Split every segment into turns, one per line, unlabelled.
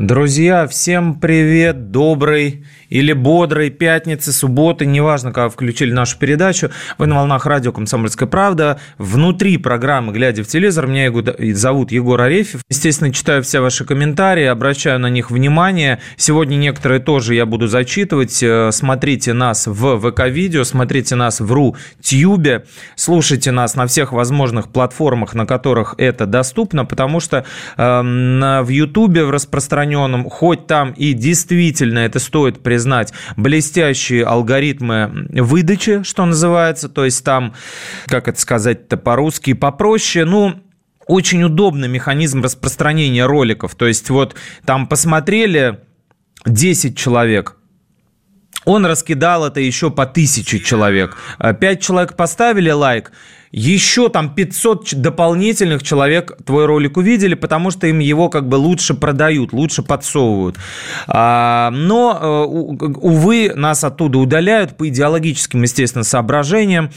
Друзья, всем привет, добрый или бодрой пятницы, субботы, неважно, когда включили нашу передачу. Вы на волнах радио «Комсомольская правда». Внутри программы «Глядя в телевизор» меня зовут Егор Арефьев. Естественно, читаю все ваши комментарии, обращаю на них внимание. Сегодня некоторые тоже я буду зачитывать. Э, смотрите нас в ВК-видео, смотрите нас в РУ-Тьюбе, слушайте нас на всех возможных платформах, на которых это доступно, потому что э, в Ютубе в распространенном, хоть там и действительно это стоит признать, знать блестящие алгоритмы выдачи, что называется, то есть там, как это сказать-то по-русски, попроще, ну, очень удобный механизм распространения роликов. То есть вот там посмотрели 10 человек, он раскидал это еще по тысяче человек. Пять человек поставили лайк, еще там 500 дополнительных человек твой ролик увидели, потому что им его как бы лучше продают, лучше подсовывают. А, но, э, увы, нас оттуда удаляют по идеологическим, естественно, соображениям,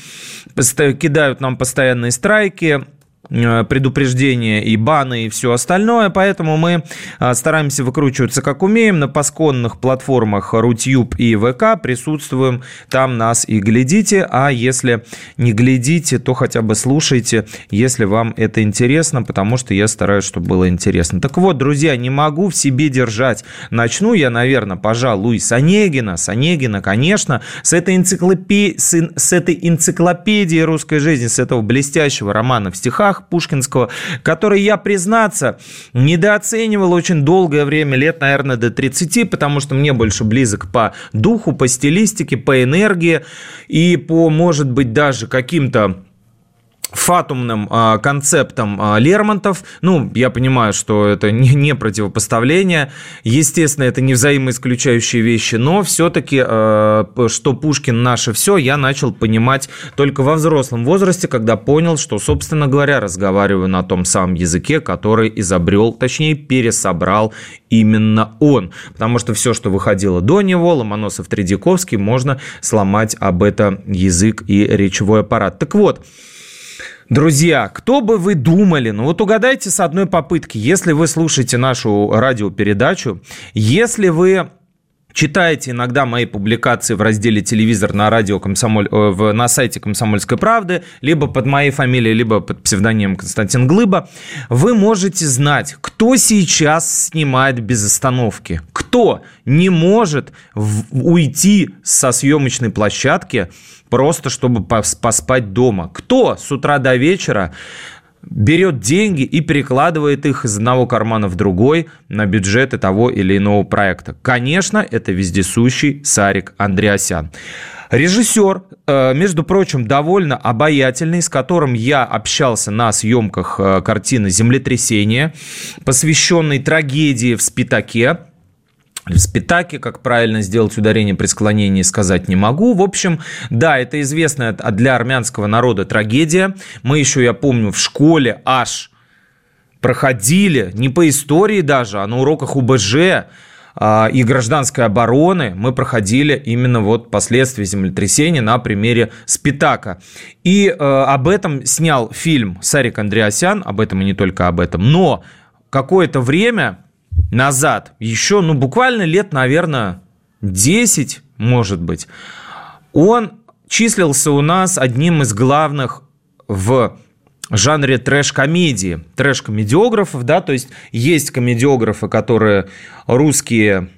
кидают нам постоянные страйки, Э, предупреждения и баны и все остальное, поэтому мы э, стараемся выкручиваться как умеем. На пасконных платформах Рутюб и ВК присутствуем, там нас и глядите, а если не глядите, то хотя бы слушайте, если вам это интересно, потому что я стараюсь, чтобы было интересно. Так вот, друзья, не могу в себе держать. Начну я, наверное, пожалуй, с Онегина, с Онегина, конечно, с этой, энциклопе... с этой энциклопедии русской жизни, с этого блестящего романа в стихах, стихах Пушкинского, который я, признаться, недооценивал очень долгое время, лет, наверное, до 30, потому что мне больше близок по духу, по стилистике, по энергии и по, может быть, даже каким-то фатумным э, концептом э, Лермонтов. Ну, я понимаю, что это не, не противопоставление. Естественно, это не взаимоисключающие вещи, но все-таки, э, что Пушкин наше все, я начал понимать только во взрослом возрасте, когда понял, что, собственно говоря, разговариваю на том самом языке, который изобрел, точнее, пересобрал именно он. Потому что все, что выходило до него, Ломоносов, Тредяковский, можно сломать об это язык и речевой аппарат. Так вот, Друзья, кто бы вы думали, ну вот угадайте с одной попытки, если вы слушаете нашу радиопередачу, если вы Читайте иногда мои публикации в разделе «Телевизор» на радио Комсомоль... Э, на сайте «Комсомольской правды», либо под моей фамилией, либо под псевдонимом Константин Глыба, вы можете знать, кто сейчас снимает без остановки, кто не может уйти со съемочной площадки просто чтобы поспать дома. Кто с утра до вечера берет деньги и перекладывает их из одного кармана в другой на бюджеты того или иного проекта. Конечно, это вездесущий Сарик Андреасян. Режиссер, э, между прочим, довольно обаятельный, с которым я общался на съемках э, картины «Землетрясение», посвященной трагедии в Спитаке в спитаке, как правильно сделать ударение при склонении, сказать не могу. В общем, да, это известная для армянского народа трагедия. Мы еще, я помню, в школе аж проходили, не по истории даже, а на уроках УБЖ а, и гражданской обороны мы проходили именно вот последствия землетрясения на примере Спитака. И э, об этом снял фильм Сарик Андреасян, об этом и не только об этом. Но какое-то время назад, еще, ну, буквально лет, наверное, 10, может быть, он числился у нас одним из главных в жанре трэш-комедии, трэш-комедиографов, да, то есть есть комедиографы, которые русские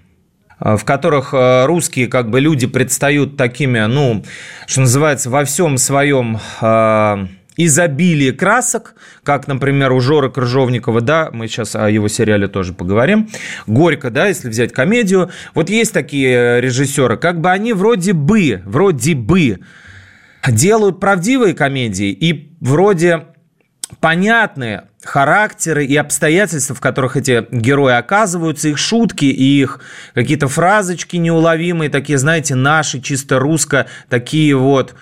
в которых э, русские как бы люди предстают такими, ну, что называется, во всем своем э, изобилие красок, как, например, у Жоры Крыжовникова, да, мы сейчас о его сериале тоже поговорим, «Горько», да, если взять комедию, вот есть такие режиссеры, как бы они вроде бы, вроде бы делают правдивые комедии и вроде понятные характеры и обстоятельства, в которых эти герои оказываются, их шутки и их какие-то фразочки неуловимые, такие, знаете, наши, чисто русско, такие вот,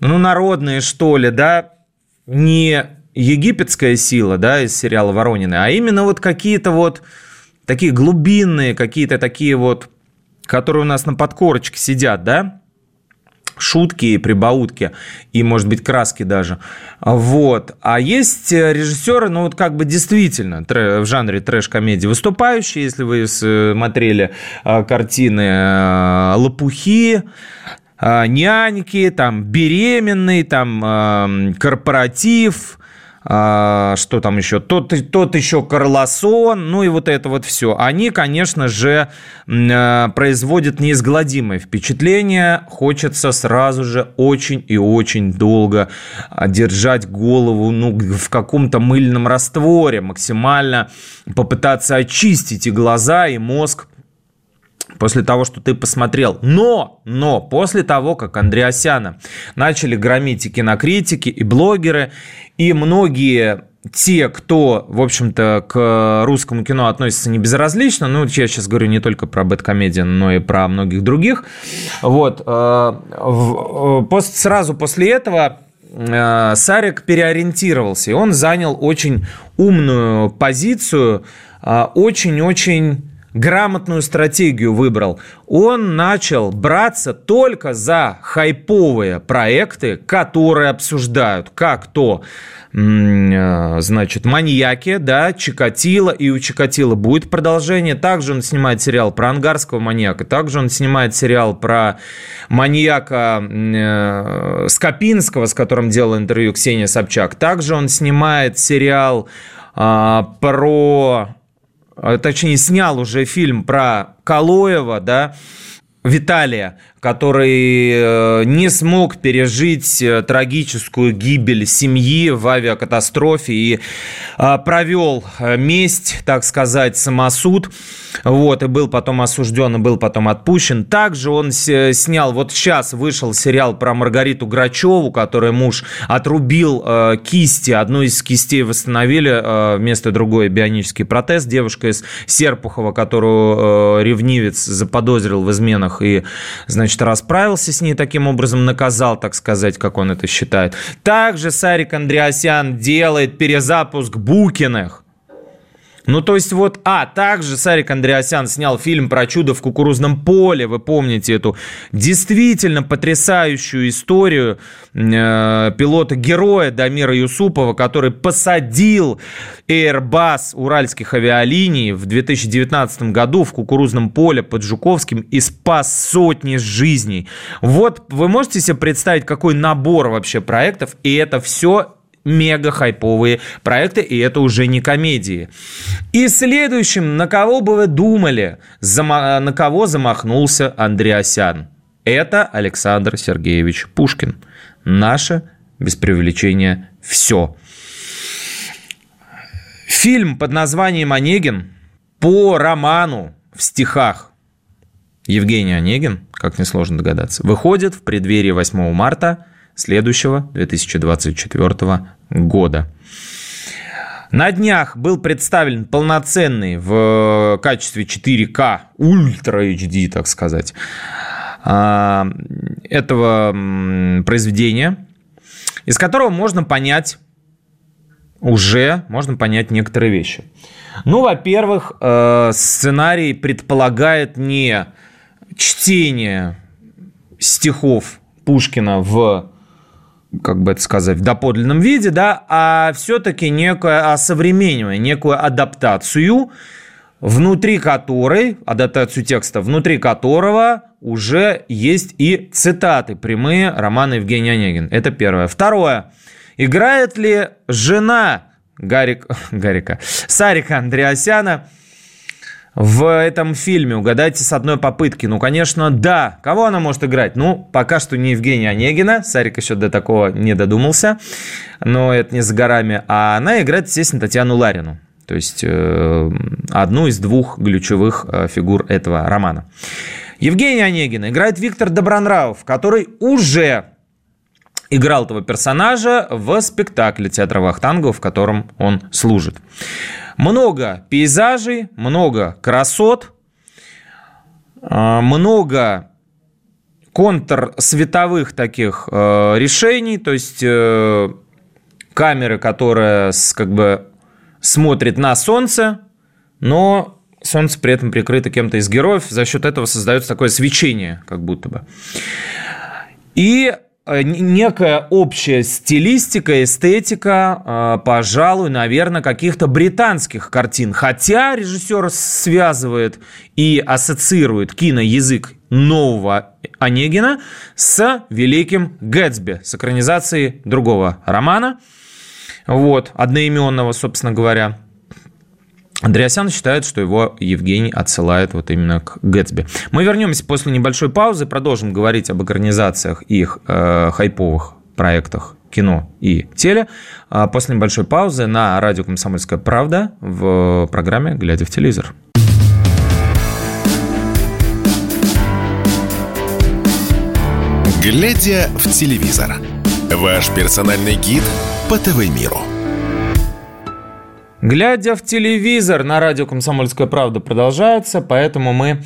ну, народные, что ли, да, не египетская сила, да, из сериала Воронины, а именно вот какие-то вот такие глубинные, какие-то такие вот, которые у нас на подкорочке сидят, да, шутки и прибаутки, и, может быть, краски даже. Вот. А есть режиссеры, ну, вот как бы действительно в жанре трэш-комедии выступающие, если вы смотрели а, картины «Лопухи», няньки, там беременный, там корпоратив, а, что там еще, тот, тот еще Карлосон, ну и вот это вот все. Они, конечно же, а, производят неизгладимое впечатление. Хочется сразу же очень и очень долго держать голову ну, в каком-то мыльном растворе, максимально попытаться очистить и глаза, и мозг после того, что ты посмотрел. Но, но после того, как Андреасяна начали громить и кинокритики, и блогеры, и многие те, кто, в общем-то, к русскому кино относится не безразлично, ну, я сейчас говорю не только про Бэткомедиан, но и про многих других, вот, э, э, сразу после этого э, Сарик переориентировался, и он занял очень умную позицию, очень-очень грамотную стратегию выбрал. Он начал браться только за хайповые проекты, которые обсуждают, как то э, значит, маньяки, да, Чикатило, и у Чикатило будет продолжение. Также он снимает сериал про ангарского маньяка, также он снимает сериал про маньяка э, Скопинского, с которым делал интервью Ксения Собчак. Также он снимает сериал э, про а, точнее, снял уже фильм про Калоева, да, Виталия, который э, не смог пережить э, трагическую гибель семьи в авиакатастрофе и э, провел месть, так сказать, самосуд. Вот, и был потом осужден, и был потом отпущен. Также он снял, вот сейчас вышел сериал про Маргариту Грачеву, которой муж отрубил кисти, одну из кистей восстановили, вместо другой бионический протез. Девушка из Серпухова, которую ревнивец заподозрил в изменах и, значит, значит, расправился с ней таким образом, наказал, так сказать, как он это считает. Также Сарик Андреасян делает перезапуск Букиных. Ну, то есть вот, а, также Сарик Андреасян снял фильм про чудо в кукурузном поле, вы помните эту действительно потрясающую историю э, пилота-героя Дамира Юсупова, который посадил Airbus уральских авиалиний в 2019 году в кукурузном поле под Жуковским и спас сотни жизней. Вот вы можете себе представить, какой набор вообще проектов, и это все мега хайповые проекты, и это уже не комедии. И следующим, на кого бы вы думали, на кого замахнулся Андреасян? Это Александр Сергеевич Пушкин. Наше, без привлечения, все. Фильм под названием «Онегин» по роману в стихах Евгений Онегин, как несложно догадаться, выходит в преддверии 8 марта следующего 2024 года. На днях был представлен полноценный в качестве 4К, Ультра HD, так сказать, а, этого произведения, из которого можно понять уже можно понять некоторые вещи. Ну, во-первых, э, сценарий предполагает не чтение стихов Пушкина в как бы это сказать, в доподлинном виде, да, а все-таки некое осовременивание, некую адаптацию, внутри которой, адаптацию текста, внутри которого уже есть и цитаты прямые романа Евгения Онегин. Это первое. Второе. Играет ли жена Гарик, Гарика, Сарика Андреасяна в этом фильме? Угадайте с одной попытки. Ну, конечно, да. Кого она может играть? Ну, пока что не Евгения Онегина. Сарик еще до такого не додумался. Но это не за горами. А она играет, естественно, Татьяну Ларину. То есть э, одну из двух ключевых э, фигур этого романа. Евгения Онегина играет Виктор Добронравов, который уже играл этого персонажа в спектакле театра Вахтангова, в котором он служит. Много пейзажей, много красот, а, много контрсветовых таких э, решений, то есть э, камеры, которая как бы смотрит на солнце, но солнце при этом прикрыто кем-то из героев, за счет этого создается такое свечение, как будто бы. И некая общая стилистика, эстетика, э, пожалуй, наверное, каких-то британских картин. Хотя режиссер связывает и ассоциирует киноязык нового Онегина с «Великим Гэтсби», с экранизацией другого романа, вот, одноименного, собственно говоря. Андреасян считает, что его Евгений отсылает вот именно к Гэтсби. Мы вернемся после небольшой паузы, продолжим говорить об организациях и их э, хайповых проектах кино и теле. А после небольшой паузы на радио «Комсомольская правда» в программе «Глядя в телевизор».
«Глядя в телевизор» – ваш персональный гид по ТВ-миру –
Глядя в телевизор на радио «Комсомольская правда» продолжается, поэтому мы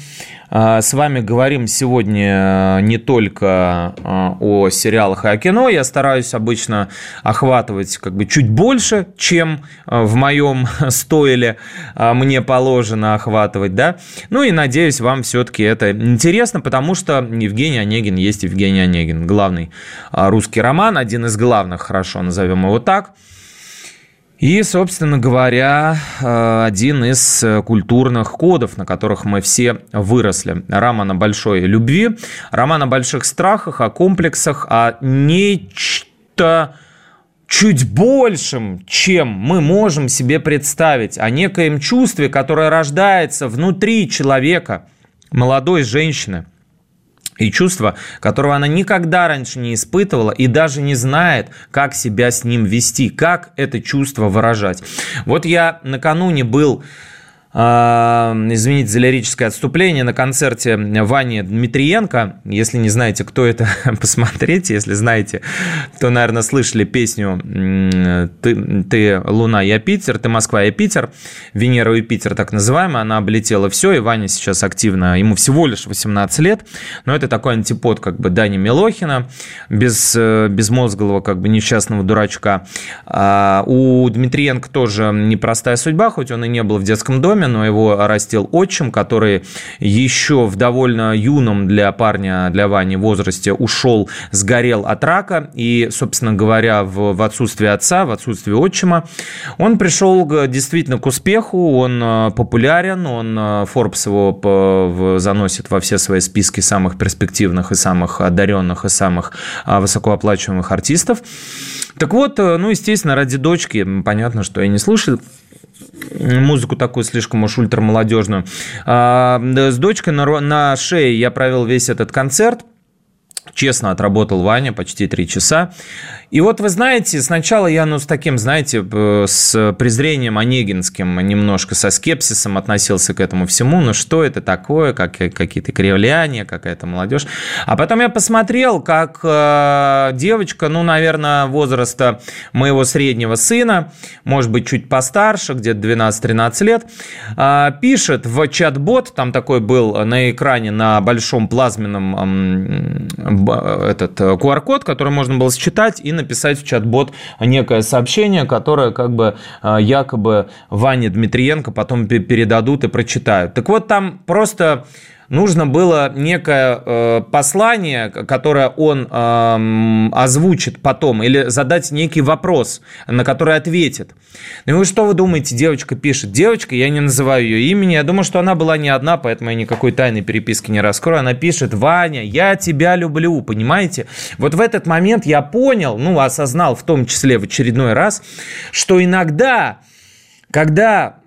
а, с вами говорим сегодня не только а, о сериалах и о кино. Я стараюсь обычно охватывать как бы чуть больше, чем а, в моем стойле мне положено охватывать, да. Ну и надеюсь, вам все-таки это интересно, потому что Евгений Онегин есть Евгений Онегин, главный русский роман, один из главных, хорошо назовем его так – и, собственно говоря, э, один из э, культурных кодов, на которых мы все выросли. Роман о большой любви, роман о больших страхах, о комплексах, о нечто чуть большим, чем мы можем себе представить, о некоем чувстве, которое рождается внутри человека, молодой женщины – и чувство, которого она никогда раньше не испытывала и даже не знает, как себя с ним вести, как это чувство выражать. Вот я накануне был извините за лирическое отступление, на концерте Вани Дмитриенко. Если не знаете, кто это, посмотрите. Если знаете, то, наверное, слышали песню «Ты, ты Луна, я Питер», «Ты Москва, я Питер», «Венера и Питер», так называемая. Она облетела все, и Ваня сейчас активно, ему всего лишь 18 лет, но это такой антипод как бы Дани Милохина, без, э, безмозглого как бы несчастного дурачка. А у Дмитриенко тоже непростая судьба, хоть он и не был в детском доме, доме, но его растил отчим, который еще в довольно юном для парня, для Вани возрасте ушел, сгорел от рака. И, собственно говоря, в, в отсутствие отца, в отсутствие отчима, он пришел действительно к успеху, он э, популярен, он э, Forbes его заносит во все свои списки самых перспективных и самых одаренных и самых э, высокооплачиваемых артистов. Так вот, ну, естественно, ради дочки, понятно, что я не слушаю музыку такую слишком уж ультрамолодежную. А, с дочкой на, на шее я провел весь этот концерт. Честно отработал Ваня почти три часа. И вот вы знаете, сначала я, ну, с таким, знаете, с презрением онегинским, немножко со скепсисом относился к этому всему. Ну, что это такое, как, какие-то кривляния, какая-то молодежь. А потом я посмотрел, как э, девочка, ну, наверное, возраста моего среднего сына, может быть, чуть постарше, где-то 12-13 лет, э, пишет в чат-бот, там такой был на экране на большом плазменном э, этот QR-код, который можно было считать и написать в чат-бот некое сообщение, которое как бы а, якобы Ване Дмитриенко потом передадут и прочитают. Так вот, там просто нужно было некое э, послание, которое он э, озвучит потом, или задать некий вопрос, на который ответит. Ну и что вы думаете, девочка пишет? Девочка, я не называю ее имени, я думаю, что она была не одна, поэтому я никакой тайной переписки не раскрою. Она пишет, Ваня, я тебя люблю, понимаете? Вот в этот момент я понял, ну, осознал в том числе в очередной раз, что иногда, когда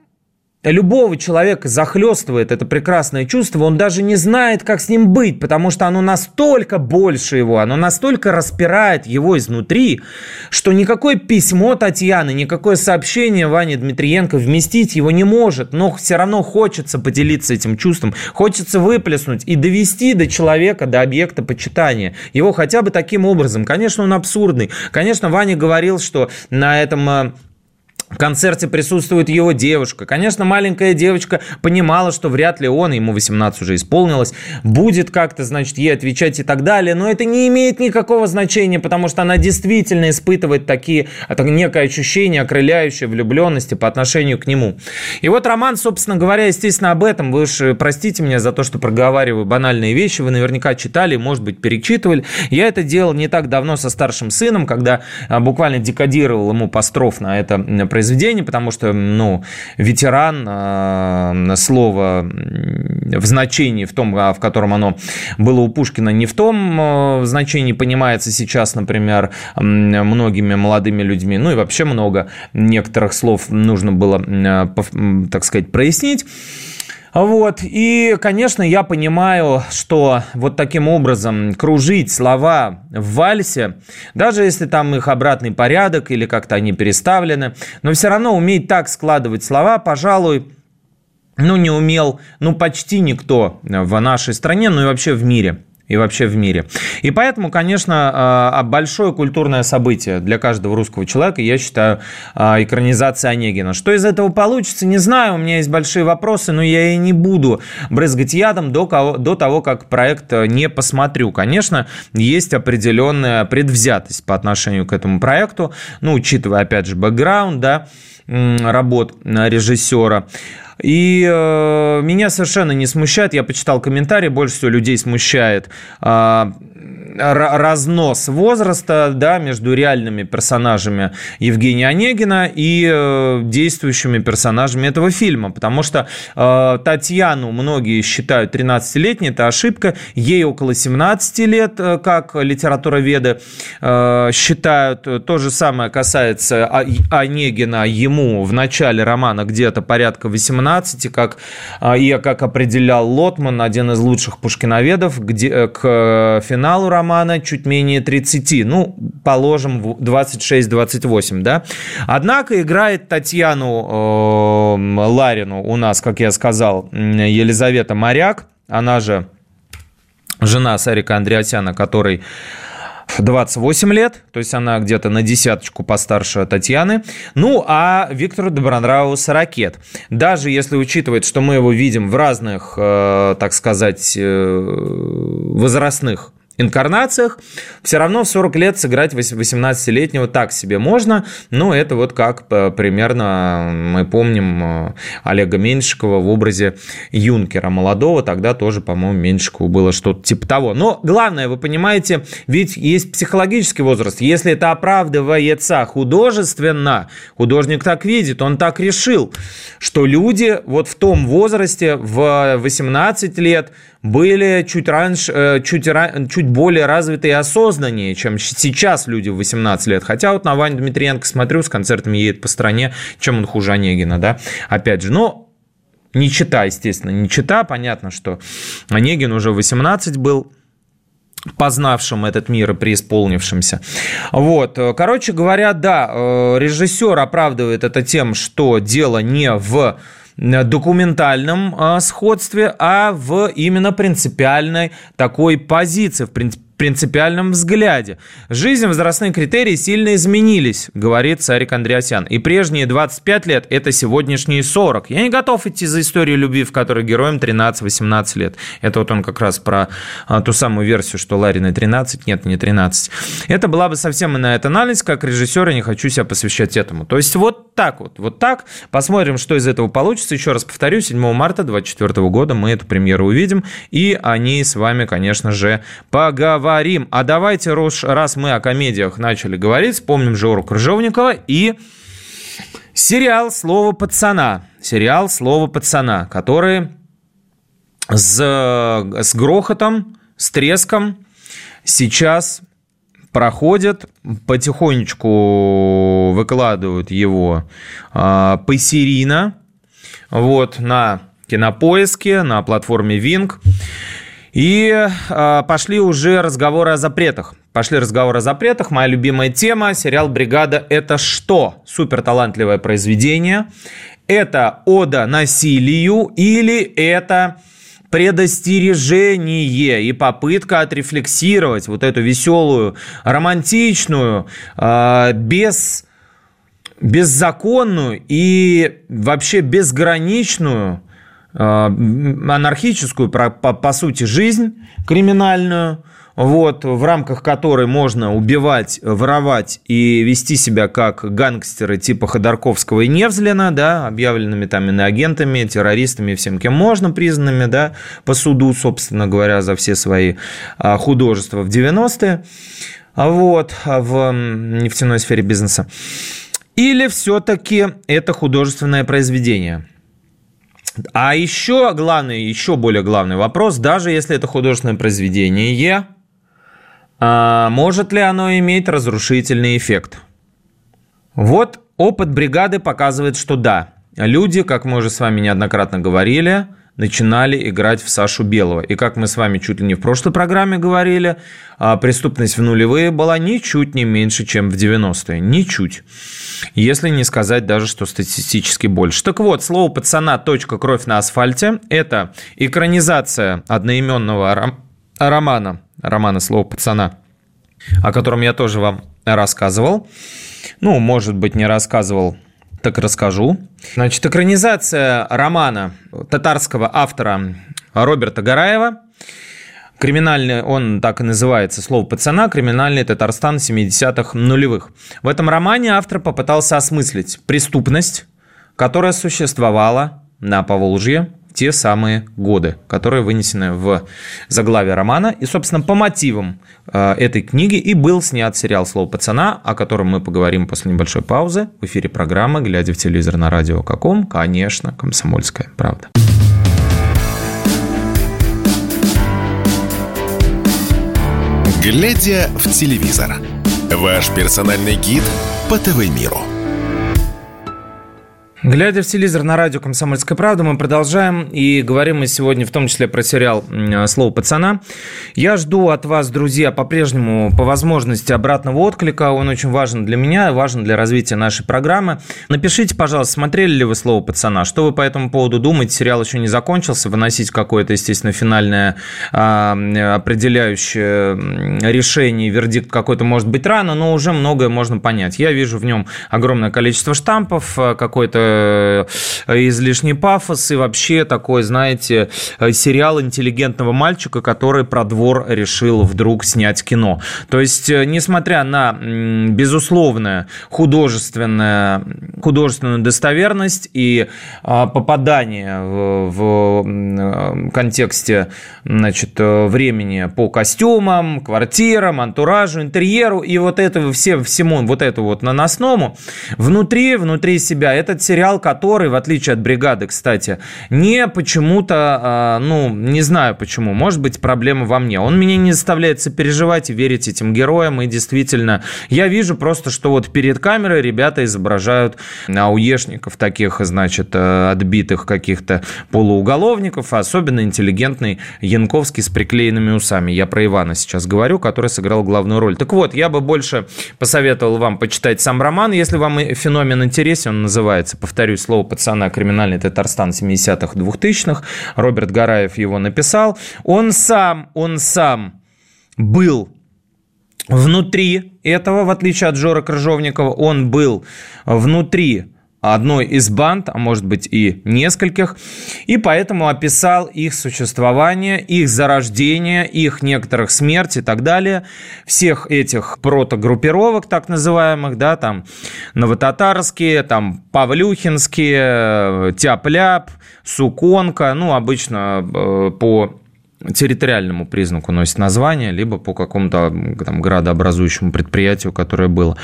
любого человека захлестывает это прекрасное чувство, он даже не знает, как с ним быть, потому что оно настолько больше его, оно настолько распирает его изнутри, что никакое письмо Татьяны, никакое сообщение Вани Дмитриенко вместить его не может, но все равно хочется поделиться этим чувством, хочется выплеснуть и довести до человека, до объекта почитания его хотя бы таким образом. Конечно, он абсурдный. Конечно, Ваня говорил, что на этом э, концерте присутствует его девушка. Конечно, маленькая девочка понимала, что вряд ли он, ему 18 уже исполнилось, будет как-то, значит, ей отвечать и так далее. Но это не имеет никакого значения, потому что она действительно испытывает такие, это некое ощущение окрыляющей влюбленности по отношению к нему. И вот роман, собственно говоря, естественно, об этом. Вы уж простите меня за то, что проговариваю банальные вещи. Вы наверняка читали, может быть, перечитывали. Я это делал не так давно со старшим сыном, когда а, буквально декодировал ему постров на это произведение, потому что, ну, ветеран, э, слово в значении, в том, а, в котором оно было у Пушкина, не в том э, значении понимается сейчас, например, многими молодыми людьми, ну и вообще много некоторых слов нужно было, э, так сказать, прояснить. Вот. И, конечно, я понимаю, что вот таким образом кружить слова в вальсе, даже если там их обратный порядок или как-то они переставлены, но все равно уметь так складывать слова, пожалуй, ну, не умел, ну, почти никто в нашей стране, ну и вообще в мире и вообще в мире. И поэтому, конечно, а, большое культурное событие для каждого русского человека, я считаю, а, экранизация Онегина. Что из этого получится, не знаю, у меня есть большие вопросы, но я и не буду брызгать ядом до, до того, как проект не посмотрю. Конечно, есть определенная предвзятость по отношению к этому проекту, ну, учитывая, опять же, бэкграунд, да, работ режиссера. И э, меня совершенно не смущает, я почитал комментарии, больше всего людей смущает э, разнос возраста да, между реальными персонажами Евгения Онегина и э, действующими персонажами этого фильма. Потому что э, Татьяну многие считают 13-летней, это ошибка. Ей около 17 лет, э, как литературоведы э, считают. То же самое касается Онегина. Ему в начале романа где-то порядка 18, как, э, и как определял Лотман, один из лучших пушкиноведов, где, э, к финалу романа романа чуть менее 30, ну, положим, 26-28, да. Однако играет Татьяну э, Ларину у нас, как я сказал, Елизавета Моряк, она же жена Сарика Андреасяна, который 28 лет, то есть она где-то на десяточку постарше Татьяны. Ну, а Виктору Добронраву ракет. Даже если учитывать, что мы его видим в разных, э, так сказать, э, возрастных инкарнациях, все равно в 40 лет сыграть 18-летнего так себе можно, но это вот как э, примерно мы помним э, Олега Меньшикова в образе юнкера молодого, тогда тоже, по-моему, Меньшикову было что-то типа того. Но главное, вы понимаете, ведь есть психологический возраст, если это оправдывается художественно, художник так видит, он так решил, что люди вот в том возрасте, в 18 лет, были чуть раньше, э, чуть, чуть более развитые и осознаннее, чем сейчас люди в 18 лет. Хотя вот на Ваню Дмитриенко смотрю, с концертами едет по стране, чем он хуже Онегина, да, опять же. Но не чита, естественно, не чита. Понятно, что Онегин уже 18 был, познавшим этот мир и преисполнившимся. Вот. Короче говоря, да, э, режиссер оправдывает это тем, что дело не в документальном а, сходстве, а в именно принципиальной такой позиции, в принципе принципиальном взгляде. Жизнь, возрастные критерии сильно изменились, говорит Сарик Андреасян. И прежние 25 лет – это сегодняшние 40. Я не готов идти за историю любви, в которой героям 13-18 лет. Это вот он как раз про а, ту самую версию, что Ларина 13. Нет, не 13. Это была бы совсем иная тональность, как режиссер, я не хочу себя посвящать этому. То есть вот так вот, вот так. Посмотрим, что из этого получится. Еще раз повторю, 7 марта 2024 года мы эту премьеру увидим, и они с вами, конечно же, поговорим поговорим. А давайте, раз мы о комедиях начали говорить, вспомним Жору Крыжовникова и сериал «Слово пацана». Сериал «Слово пацана», который с, с грохотом, с треском сейчас проходит, потихонечку выкладывают его э, посерийно вот, на кинопоиске, на платформе Винг. И э, пошли уже разговоры о запретах. Пошли разговоры о запретах. Моя любимая тема. Сериал «Бригада» — это что? Супер талантливое произведение. Это ода насилию или это предостережение и попытка отрефлексировать вот эту веселую, романтичную, э, без беззаконную и вообще безграничную анархическую, по, сути, жизнь криминальную, вот, в рамках которой можно убивать, воровать и вести себя как гангстеры типа Ходорковского и Невзлина, да, объявленными там иноагентами, террористами, всем кем можно признанными, да, по суду, собственно говоря, за все свои а, художества в 90-е, вот, в нефтяной сфере бизнеса. Или все-таки это художественное произведение – а еще главный, еще более главный вопрос, даже если это художественное произведение, а может ли оно иметь разрушительный эффект? Вот опыт бригады показывает, что да. Люди, как мы уже с вами неоднократно говорили, начинали играть в Сашу Белого. И как мы с вами чуть ли не в прошлой программе говорили, а преступность в нулевые была ничуть не меньше, чем в 90-е. Ничуть. Если не сказать даже, что статистически больше. Так вот, слово «пацана. Точка. Кровь на асфальте» – это экранизация одноименного романа романа «Слово пацана», о котором я тоже вам рассказывал. Ну, может быть, не рассказывал, так расскажу. Значит, экранизация романа татарского автора Роберта Гараева. Криминальный, он так и называется, слово «пацана», криминальный Татарстан 70-х нулевых. В этом романе автор попытался осмыслить преступность, которая существовала на Поволжье те самые годы, которые вынесены в заглавие романа. И, собственно, по мотивам э, этой книги и был снят сериал «Слово пацана», о котором мы поговорим после небольшой паузы в эфире программы «Глядя в телевизор на радио каком?» Конечно, «Комсомольская правда».
«Глядя в телевизор» – ваш персональный гид по ТВ-миру –
Глядя в телевизор на радио «Комсомольская правда», мы продолжаем и говорим мы сегодня в том числе про сериал «Слово пацана». Я жду от вас, друзья, по-прежнему по возможности обратного отклика. Он очень важен для меня, важен для развития нашей программы. Напишите, пожалуйста, смотрели ли вы «Слово пацана», что вы по этому поводу думаете? Сериал еще не закончился, выносить какое-то, естественно, финальное а, определяющее решение, вердикт какой-то может быть рано, но уже многое можно понять. Я вижу в нем огромное количество штампов, какой-то Э, излишний пафос и вообще такой, знаете, э, сериал интеллигентного мальчика, который про двор решил вдруг снять кино. То есть, э, несмотря на безусловное художественное, художественную достоверность и а, попадание в, в контексте значит, времени по костюмам, квартирам, антуражу, интерьеру и вот этого все, всему вот это вот наносному, внутри, внутри себя этот сериал сериал, который, в отличие от «Бригады», кстати, не почему-то, а, ну, не знаю почему, может быть, проблема во мне. Он меня не заставляет сопереживать и верить этим героям, и действительно, я вижу просто, что вот перед камерой ребята изображают ауешников таких, значит, э, отбитых каких-то полууголовников, а особенно интеллигентный Янковский с приклеенными усами. Я про Ивана сейчас говорю, который сыграл главную роль. Так вот, я бы больше посоветовал вам почитать сам роман, если вам феномен интересен, он называется повторюсь, слово пацана «Криминальный Татарстан 70-х, 2000-х». Роберт Гараев его написал. Он сам, он сам был внутри этого, в отличие от Жора Крыжовникова, он был внутри одной из банд, а может быть и нескольких, и поэтому описал их существование, их зарождение, их некоторых смерть и так далее, всех этих протогруппировок так называемых, да, там новотатарские, там павлюхинские, тяп-ляп, суконка, ну, обычно э, по территориальному признаку носит название, либо по какому-то там градообразующему предприятию, которое было.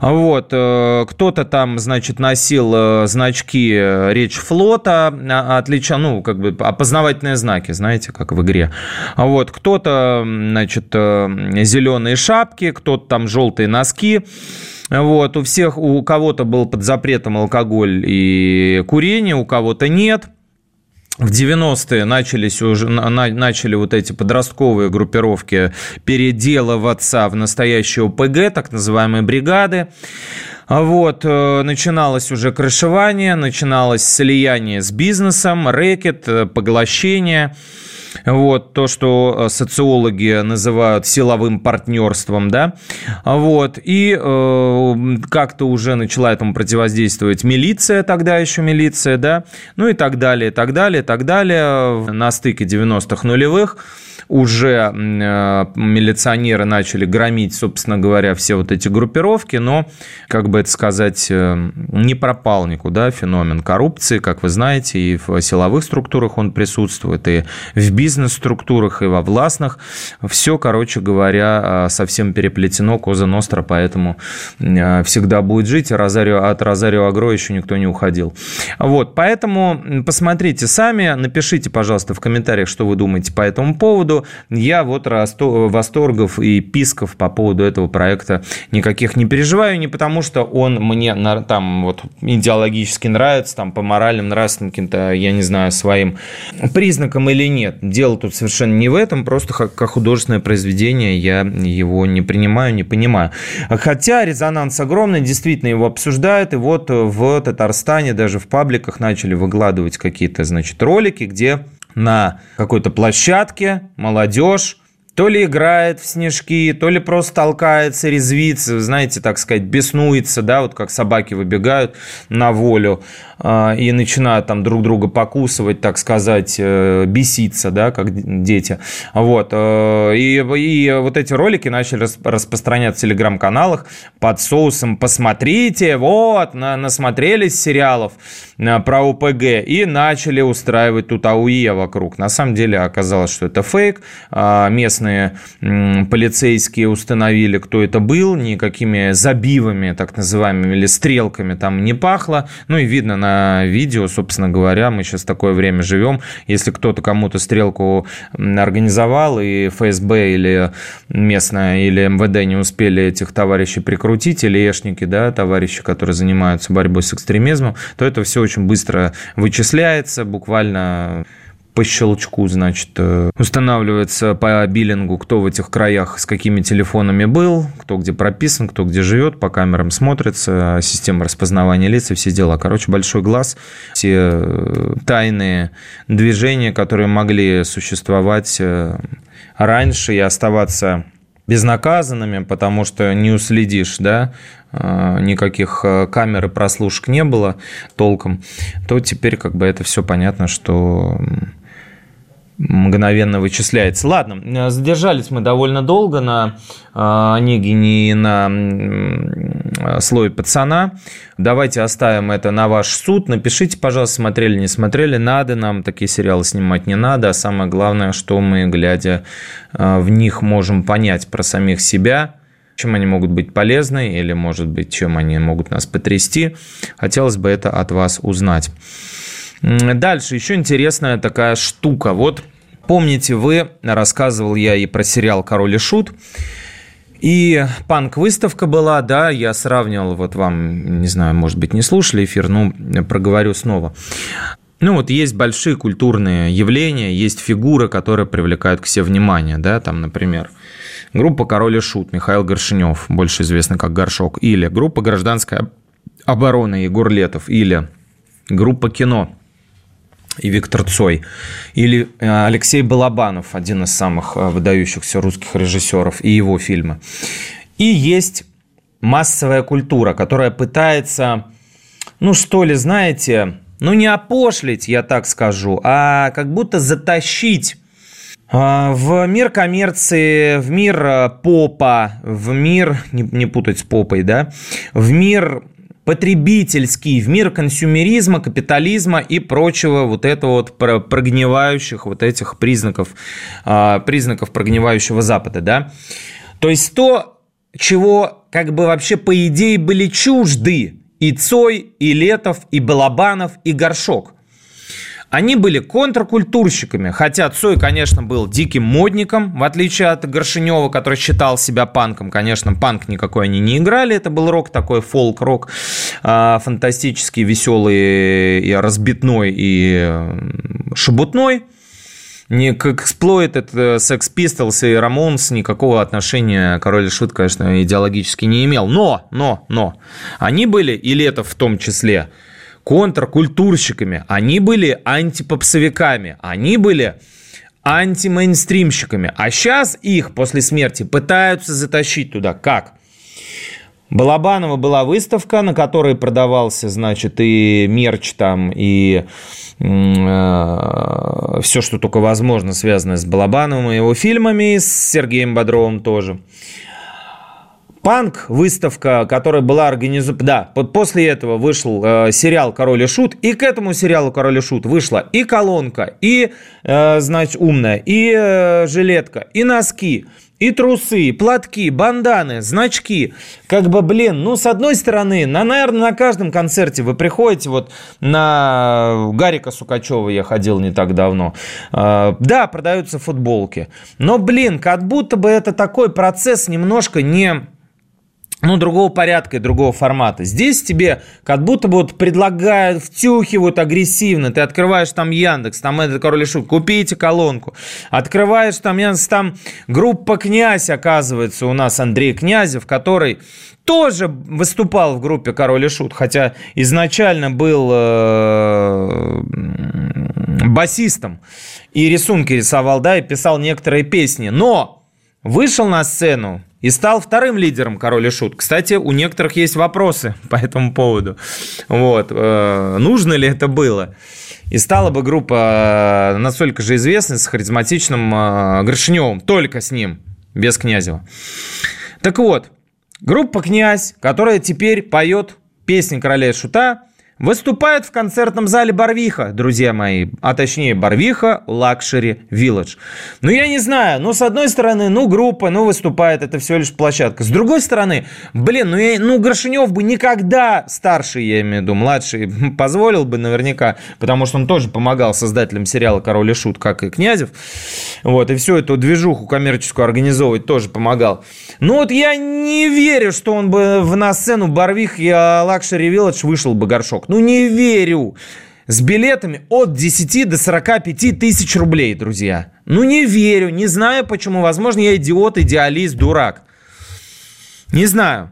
Вот. Э, кто-то там, значит, носил э, значки э, речь флота, а, отлича, ну, как бы опознавательные знаки, знаете, как в игре. Вот. Кто-то, значит, зеленые шапки, кто-то там желтые носки. Вот. У всех, у кого-то был под запретом алкоголь и курение, у кого-то нет – в 90-е начались уже, начали вот эти подростковые группировки переделываться в настоящие ОПГ, так называемые бригады. Вот, э, начиналось уже крышевание, начиналось слияние с бизнесом, рэкет, э, поглощение. Вот, то, что э, социологи называют силовым партнерством, да, вот, и э, как-то уже начала этому противодействовать милиция, тогда еще милиция, да, ну и так далее, так далее, так далее, на стыке 90-х нулевых уже э, милиционеры начали громить, собственно говоря, все вот эти группировки, но, как бы это сказать, э, не пропал никуда феномен коррупции, как вы знаете, и в силовых структурах он присутствует, и в бизнес-структурах, и во властных. Все, короче говоря, э, совсем переплетено, Коза Ностра, поэтому всегда будет жить, Розарио, от Розарио Агро еще никто не уходил. Вот, поэтому посмотрите сами, напишите, пожалуйста, в комментариях, что вы думаете по этому поводу я вот восторгов и писков по поводу этого проекта никаких не переживаю, не потому что он мне там вот идеологически нравится, там по моральным, нравственным каким-то, я не знаю, своим признакам или нет. Дело тут совершенно не в этом, просто как художественное произведение я его не принимаю, не понимаю. Хотя резонанс огромный, действительно его обсуждают, и вот в Татарстане даже в пабликах начали выкладывать какие-то, значит, ролики, где на какой-то площадке, молодежь, то ли играет в снежки, то ли просто толкается, резвится, знаете, так сказать, беснуется, да, вот как собаки выбегают на волю э, и начинают там друг друга покусывать, так сказать, э, беситься, да, как дети. Вот. Э, и, и вот эти ролики начали распространяться в телеграм-каналах под соусом «Посмотрите, вот, на, насмотрелись сериалов про УПГ» и начали устраивать тут АУЕ вокруг. На самом деле оказалось, что это фейк. Местные местные полицейские установили, кто это был, никакими забивами, так называемыми, или стрелками там не пахло. Ну и видно на видео, собственно говоря, мы сейчас такое время живем. Если кто-то кому-то стрелку организовал, и ФСБ или местная, или МВД не успели этих товарищей прикрутить, или эшники, да, товарищи, которые занимаются борьбой с экстремизмом, то это все очень быстро вычисляется, буквально по щелчку, значит, э, устанавливается по биллингу, кто в этих краях с какими телефонами был, кто где прописан, кто где живет, по камерам смотрится, система распознавания лиц и все дела. Короче, большой глаз, все э, тайные движения, которые могли существовать э, раньше и оставаться безнаказанными, потому что не уследишь, да, никаких камер и прослушек не было толком, то теперь как бы это все понятно, что мгновенно вычисляется. Ладно, э, задержались мы довольно долго на э, Онегине и на э, слое пацана. Давайте оставим это на ваш суд. Напишите, пожалуйста, смотрели, не смотрели. Надо нам такие сериалы снимать, не надо. А самое главное, что мы, глядя в них, можем понять про самих себя, чем они могут быть полезны или, может быть, чем они могут нас потрясти. Хотелось бы это от вас узнать. Дальше еще интересная такая штука. Вот помните вы, рассказывал я и про сериал «Король и Шут», и панк-выставка была, да, я сравнивал, вот вам, не знаю, может быть, не слушали эфир, но проговорю снова. Ну вот есть большие культурные явления, есть фигуры, которые привлекают к себе внимание, да, там, например, группа «Король и Шут» Михаил Горшинев, больше известный как Горшок, или группа «Гражданская оборона» Егор Летов, или группа «Кино» и Виктор Цой. Или э, Алексей Балабанов, один из самых э, выдающихся русских режиссеров, и его фильмы. И есть массовая культура, которая пытается, ну что ли, знаете, ну не опошлить, я так скажу, а как будто затащить э, в мир коммерции, в мир попа, в мир, не, не путать с попой, да, в мир потребительский, в мир консюмеризма, капитализма и прочего вот этого вот прогнивающих вот этих признаков, а, признаков прогнивающего Запада, да. То есть то, чего как бы вообще по идее были чужды и Цой, и Летов, и Балабанов, и Горшок – они были контркультурщиками, хотя Цой, конечно, был диким модником, в отличие от Горшенёва, который считал себя панком. Конечно, панк никакой они не играли, это был рок такой, фолк-рок, а, фантастический, веселый, и разбитной и шебутной. ни к Exploited, Sex Pistols и Ramones никакого отношения Король и Шут, конечно, идеологически не имел. Но, но, но, они были, и Летов в том числе, контркультурщиками, они были антипопсовиками, они были антимейнстримщиками. А сейчас их после смерти пытаются затащить туда. Как? Балабанова была выставка, на которой продавался, значит, и мерч там, и э, все, что только возможно, связанное с Балабановым и его фильмами, с Сергеем Бодровым тоже. Панк выставка, которая была организована... Да, после этого вышел э, сериал «Король и Шут», и к этому сериалу «Король и Шут» вышла и колонка, и, э, значит, умная, и э, жилетка, и носки, и трусы, платки, банданы, значки. Как бы, блин, ну, с одной стороны, на, наверное, на каждом концерте вы приходите, вот на Гарика Сукачева я ходил не так давно. Э, да, продаются футболки. Но, блин, как будто бы это такой процесс немножко не ну, другого порядка и другого формата. Здесь тебе как будто бы вот предлагают, втюхивают агрессивно. Ты открываешь там Яндекс, там это король шут, купите колонку. Открываешь там Яндекс, там группа «Князь», оказывается, у нас Андрей Князев, который тоже выступал в группе «Король и Шут», хотя изначально был э, басистом и рисунки рисовал, да, и писал некоторые песни. Но вышел на сцену и стал вторым лидером Король и Шут. Кстати, у некоторых есть вопросы по этому поводу. Вот. Э, нужно ли это было? И стала бы группа э, настолько же известной с харизматичным э. Только с ним, без Князева. Так вот, группа «Князь», которая теперь поет песни Короля и Шута, Выступает в концертном зале Барвиха, друзья мои, а точнее Барвиха Luxury Village. Ну, я не знаю, ну, с одной стороны, ну, группа, ну, выступает, это всего лишь площадка. С другой стороны, блин, ну, я, ну, Горшенёв бы никогда, старший, я имею в виду, младший, позволил бы наверняка, потому что он тоже помогал создателям сериала «Король и Шут», как и Князев, вот, и всю эту движуху коммерческую организовывать тоже помогал. Ну, вот я не верю, что он бы на сцену Барвихи Luxury Village вышел бы горшок. Ну, не верю. С билетами от 10 до 45 тысяч рублей, друзья. Ну, не верю, не знаю почему. Возможно, я идиот, идеалист, дурак. Не знаю.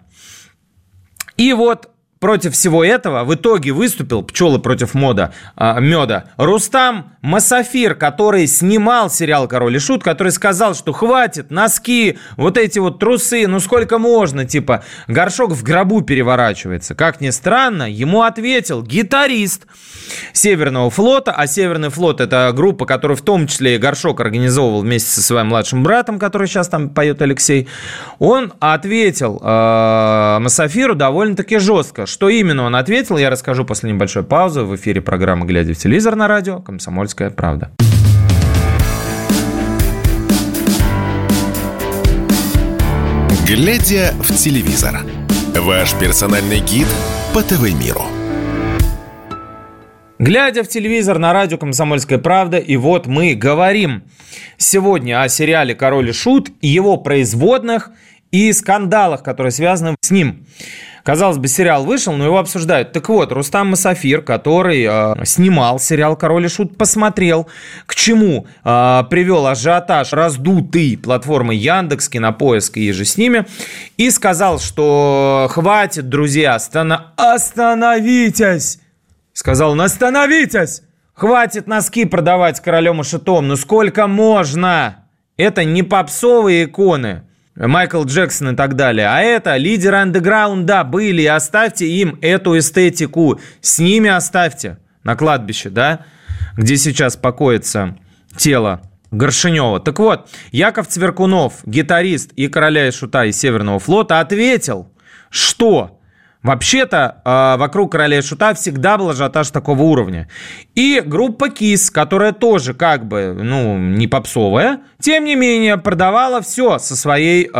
И вот против всего этого в итоге выступил пчелы против мода, э, меда Рустам Мосафир, который снимал сериал «Король и Шут», который сказал, что хватит, носки, вот эти вот трусы, ну сколько можно, типа, горшок в гробу переворачивается. Как ни странно, ему ответил гитарист Северного флота, а Северный флот это группа, которую в том числе и Горшок организовывал вместе со своим младшим братом, который сейчас там поет Алексей, он ответил э, Масафиру довольно-таки жестко, что именно он ответил, я расскажу после небольшой паузы в эфире программы «Глядя в телевизор» на радио «Комсомольская правда».
«Глядя в телевизор» – ваш персональный гид по ТВ-миру.
Глядя в телевизор на радио «Комсомольская правда», и вот мы говорим сегодня о сериале «Король и Шут», его производных и скандалах, которые связаны с ним. Казалось бы, сериал вышел, но его обсуждают. Так вот, Рустам Масафир, который э, снимал сериал «Король и Шут», посмотрел, к чему э, привел ажиотаж раздутый платформы Яндекс, Кинопоиск и же с ними, и сказал, что хватит, друзья, остана... остановитесь! Сказал он, остановитесь! Хватит носки продавать королем и шитом, ну сколько можно? Это не попсовые иконы. Майкл Джексон и так далее. А это лидеры андеграунда были. Оставьте им эту эстетику. С ними оставьте на кладбище, да, где сейчас покоится тело Горшинева. Так вот, Яков Цверкунов, гитарист и короля и шута из Северного флота, ответил, что Вообще-то э, вокруг короля шута всегда был ажиотаж такого уровня. И группа Кис, которая тоже как бы, ну, не попсовая, тем не менее продавала все со своей э,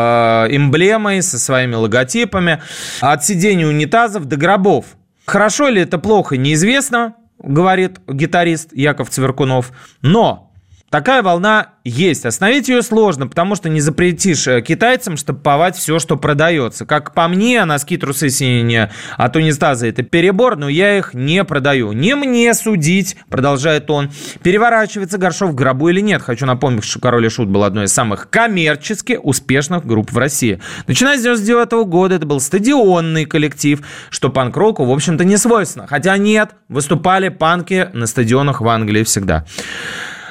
эмблемой, со своими логотипами, от сидений унитазов до гробов. Хорошо ли это плохо, неизвестно, говорит гитарист Яков Цверкунов, но Такая волна есть. Остановить ее сложно, потому что не запретишь э, китайцам штамповать все, что продается. Как по мне, носки, трусы, синие от унитаза – это перебор, но я их не продаю. Не мне судить, продолжает он, переворачивается горшок в гробу или нет. Хочу напомнить, что «Король и Шут» был одной из самых коммерчески успешных групп в России. Начиная с 99 года это был стадионный коллектив, что панк-року, в общем-то, не свойственно. Хотя нет, выступали панки на стадионах в Англии всегда.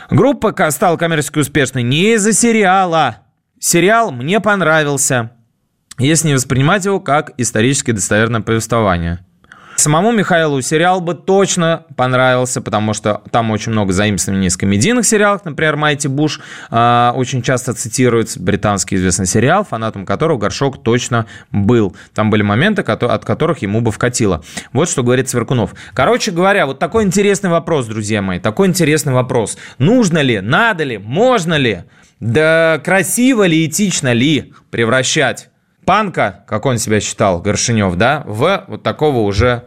Группа стала коммерчески успешной не из-за сериала. Сериал мне понравился, если не воспринимать его как исторически достоверное повествование. Самому Михаилу сериал бы точно понравился, потому что там очень много заимствований из комедийных сериалов. Например, «Майти Буш» э, очень часто цитируется, британский известный сериал, фанатом которого Горшок точно был. Там были моменты, от которых ему бы вкатило. Вот что говорит Сверкунов. Короче говоря, вот такой интересный вопрос, друзья мои, такой интересный вопрос. Нужно ли, надо ли, можно ли, да красиво ли, этично ли превращать панка, как он себя считал, Горшинев, да, в вот такого уже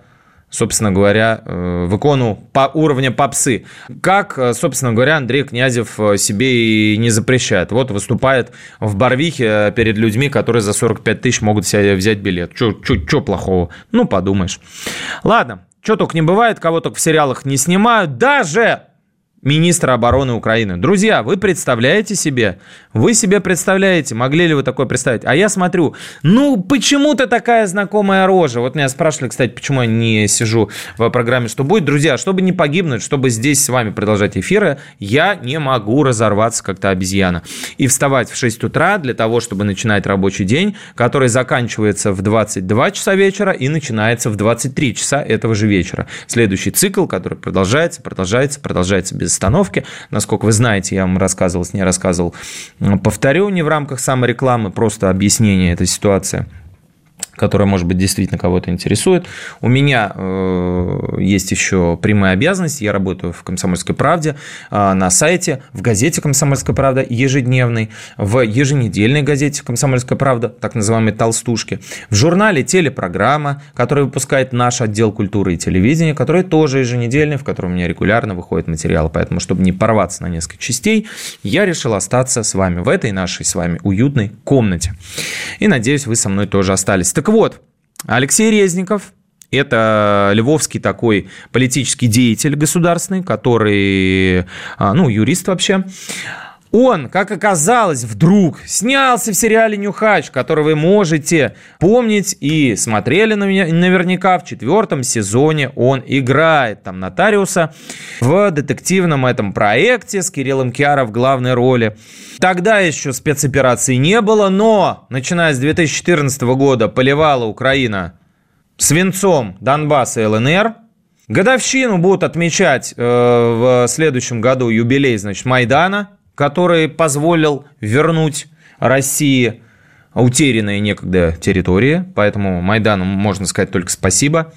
собственно говоря, э, в икону по уровня попсы. Как, э, собственно говоря, Андрей Князев э, себе и не запрещает. Вот выступает в Барвихе перед людьми, которые за 45 тысяч могут себе взять билет. Что плохого? Ну, подумаешь. Ладно, что только не бывает, кого только в сериалах не снимают. Даже министра обороны Украины. Друзья, вы представляете себе? Вы себе представляете? Могли ли вы такое представить? А я смотрю, ну, почему-то такая знакомая рожа. Вот меня спрашивали, кстати, почему я не сижу в программе «Что будет?». Друзья, чтобы не погибнуть, чтобы здесь с вами продолжать эфиры, я не могу разорваться как-то обезьяна. И вставать в 6 утра для того, чтобы начинать рабочий день, который заканчивается в 22 часа вечера и начинается в 23 часа этого же вечера. Следующий цикл, который продолжается, продолжается, продолжается без остановки. Насколько вы знаете, я вам рассказывал, не рассказывал. Повторю, не в рамках саморекламы, просто объяснение этой ситуации – которая, может быть, действительно кого-то интересует. У меня э, есть еще прямая обязанность. Я работаю в «Комсомольской правде», э, на сайте, в газете «Комсомольская правда» ежедневной, в еженедельной газете «Комсомольская правда», так называемой «Толстушки», в журнале «Телепрограмма», который выпускает наш отдел культуры и телевидения, который тоже еженедельный, в котором у меня регулярно выходит материал. Поэтому, чтобы не порваться на несколько частей, я решил остаться с вами в этой нашей с вами уютной комнате. И надеюсь, вы со мной тоже остались. Так вот, Алексей Резников, это львовский такой политический деятель государственный, который, а, ну, юрист вообще. Он, как оказалось, вдруг снялся в сериале «Нюхач», который вы можете помнить и смотрели наверняка в четвертом сезоне. Он играет там нотариуса в детективном этом проекте с Кириллом Киара в главной роли. Тогда еще спецоперации не было, но начиная с 2014 года поливала Украина свинцом Донбасс и ЛНР. Годовщину будут отмечать э, в следующем году юбилей, значит, Майдана – который позволил вернуть России утерянные некогда территории, поэтому Майдану можно сказать только спасибо.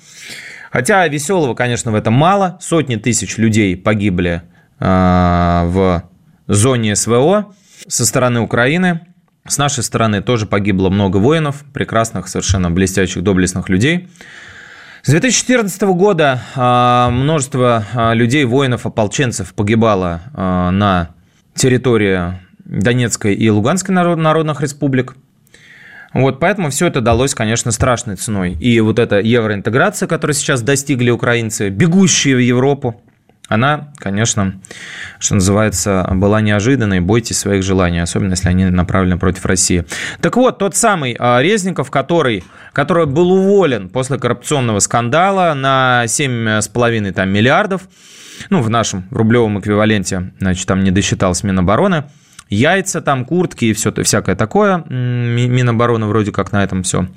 Хотя веселого, конечно, в этом мало. Сотни тысяч людей погибли э, в зоне СВО со стороны Украины. С нашей стороны тоже погибло много воинов, прекрасных, совершенно блестящих, доблестных людей. С 2014 года э, множество э, людей, воинов, ополченцев погибало на территория Донецкой и Луганской народных республик. Вот, поэтому все это далось, конечно, страшной ценой. И вот эта евроинтеграция, которую сейчас достигли украинцы, бегущие в Европу, она, конечно, что называется, была неожиданной. Бойтесь своих желаний, особенно если они направлены против России. Так вот, тот самый а, Резников, который, который был уволен после коррупционного скандала на 7,5 там, миллиардов, ну, в нашем рублевом эквиваленте, значит, там не досчиталось Минобороны, яйца там, куртки и все всякое такое. Минобороны вроде как на этом все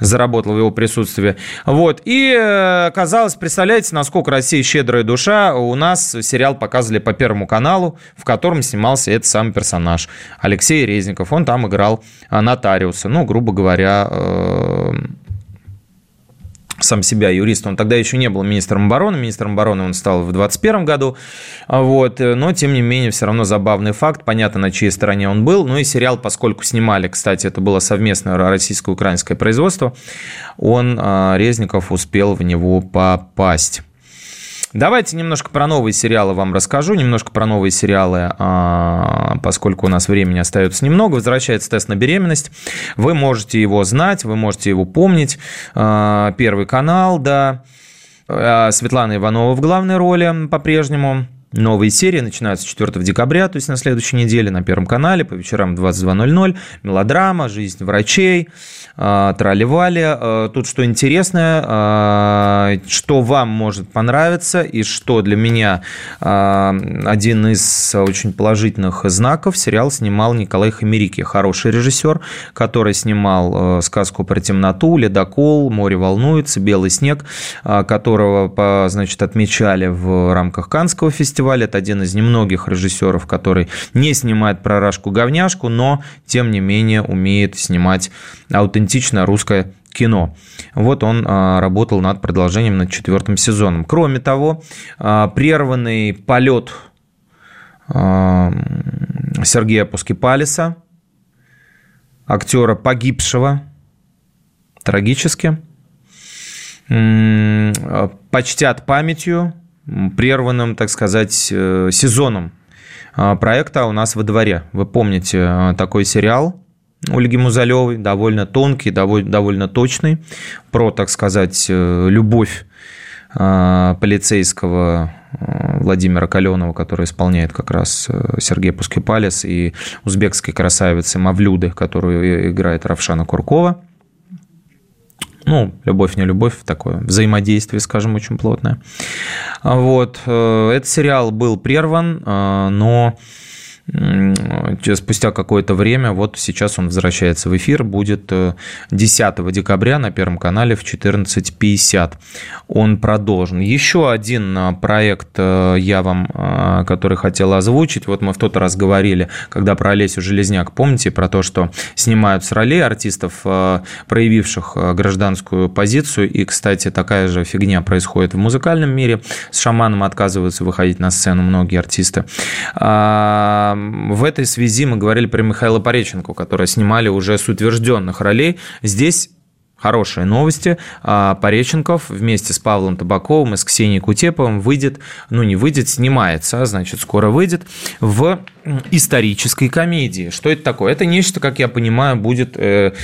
заработал в его присутствии. Вот. И э, казалось, представляете, насколько Россия щедрая душа. У нас сериал показывали по Первому каналу, в котором снимался этот самый персонаж. Алексей Резников. Он там играл э, нотариуса. Ну, грубо говоря, э, сам себя юрист, он тогда еще не был министром обороны, министром обороны он стал в 2021 году, вот, но тем не менее все равно забавный факт, понятно, на чьей стороне он был, ну и сериал, поскольку снимали, кстати, это было совместное российско-украинское производство, он, а, Резников, успел в него попасть. Давайте немножко про новые сериалы вам расскажу, немножко про новые сериалы, а, поскольку у нас времени остается немного. Возвращается тест на беременность. Вы можете его знать, вы можете его помнить. А, Первый канал, да. А, Светлана Иванова в главной роли по-прежнему. Новые серии начинаются 4 декабря, то есть на следующей неделе на Первом канале по вечерам 22.00. Мелодрама, жизнь врачей, а, трали-вали. А, тут что интересное, а, что вам может понравиться и что для меня один из очень положительных знаков. Сериал снимал Николай Хамерики, хороший режиссер, который снимал сказку про темноту, ледокол, море волнуется, белый снег, которого, значит, отмечали в рамках Канского фестиваля. Это один из немногих режиссеров, который не снимает про Рашку-говняшку, но, тем не менее, умеет снимать аутентичное русское кино. Вот он а, работал над продолжением, над четвертым сезоном. Кроме того, а, прерванный полет а, Сергея Пускипалиса, актера погибшего трагически, почтят памятью прерванным, так сказать, э, сезоном проекта у нас во дворе. Вы помните такой сериал Ольги Музалевой, довольно тонкий, довольно, довольно точный, про, так сказать, э, любовь э, полицейского э, Владимира Каленова, который исполняет как раз Сергей Пускипалес, и узбекской красавицы Мавлюды, которую играет Равшана Куркова. Ну, любовь, не любовь, такое взаимодействие, скажем, очень плотное. Вот. Этот сериал был прерван, но спустя какое-то время, вот сейчас он возвращается в эфир, будет 10 э, декабря на Первом канале в 14.50. Он продолжен. Еще один э, проект э, я вам, который хотел озвучить, вот мы в тот раз говорили, когда про Олесю Железняк, помните, про то, что снимают с ролей артистов, проявивших гражданскую позицию, и, кстати, такая же фигня происходит в музыкальном мире, с шаманом отказываются выходить на сцену многие артисты. А, в этой связи мы говорили про Михаила Пореченко, который снимали уже с утвержденных ролей. Здесь Хорошие новости. А, Пореченков вместе с Павлом Табаковым и с Ксенией Кутеповым выйдет, ну не выйдет, снимается, а значит скоро выйдет, в исторической комедии. Что это такое? Это нечто, как я понимаю, будет э,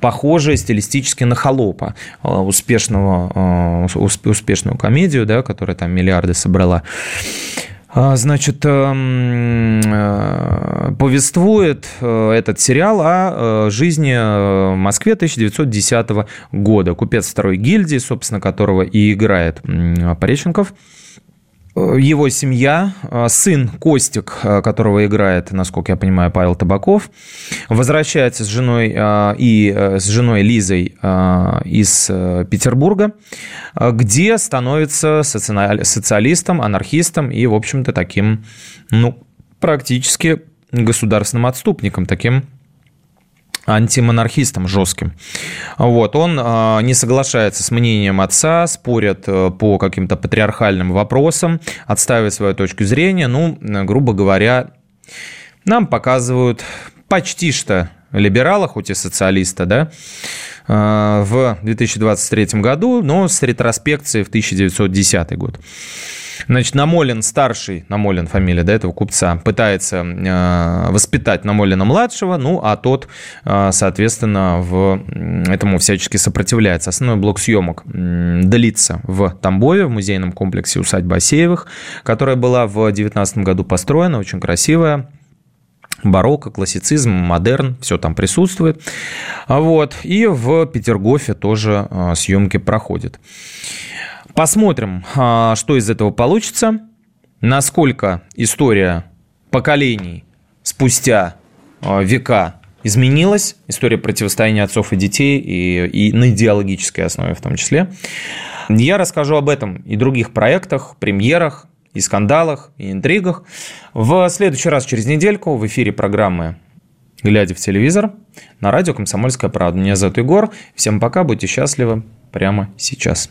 похоже стилистически на «Холопа», э, успешного, э, успешную комедию, да, которая там миллиарды собрала. Значит, эм, э, повествует э, этот сериал о э, жизни в Москве 1910 года. Купец второй гильдии, собственно, которого и играет Пореченков – его семья, а, сын Костик, а, которого играет, насколько я понимаю, Павел Табаков, возвращается с женой и с женой Лизой из Петербурга, где становится социалистом, анархистом и, в общем-то, таким, ну, практически государственным отступником, таким антимонархистом жестким. Вот, он э, не соглашается с мнением отца, спорят э, по каким-то патриархальным вопросам, отстаивает свою точку зрения. Ну, грубо говоря, нам показывают почти что либерала, хоть и социалиста, да, э, в 2023 году, но с ретроспекцией в 1910 год. Значит, Намолин старший, Намолин фамилия, да, этого купца, пытается э, воспитать Намолина младшего, ну, а тот, э, соответственно, в этому всячески сопротивляется. Основной блок съемок длится в Тамбове, в музейном комплексе усадьбы Асеевых, которая была в 2019 году построена, очень красивая, барокко, классицизм, модерн, все там присутствует. Вот. И в Петергофе тоже э, съемки проходят. Посмотрим, а, что из этого получится, насколько история поколений спустя а, века изменилась, история противостояния отцов и детей, и, и на идеологической основе в том числе. Я расскажу об этом и других проектах, премьерах, и скандалах, и интригах. В следующий раз через недельку в эфире программы «Глядя в телевизор» на радио «Комсомольская правда». Меня зовут Егор. Всем пока, будьте счастливы прямо сейчас.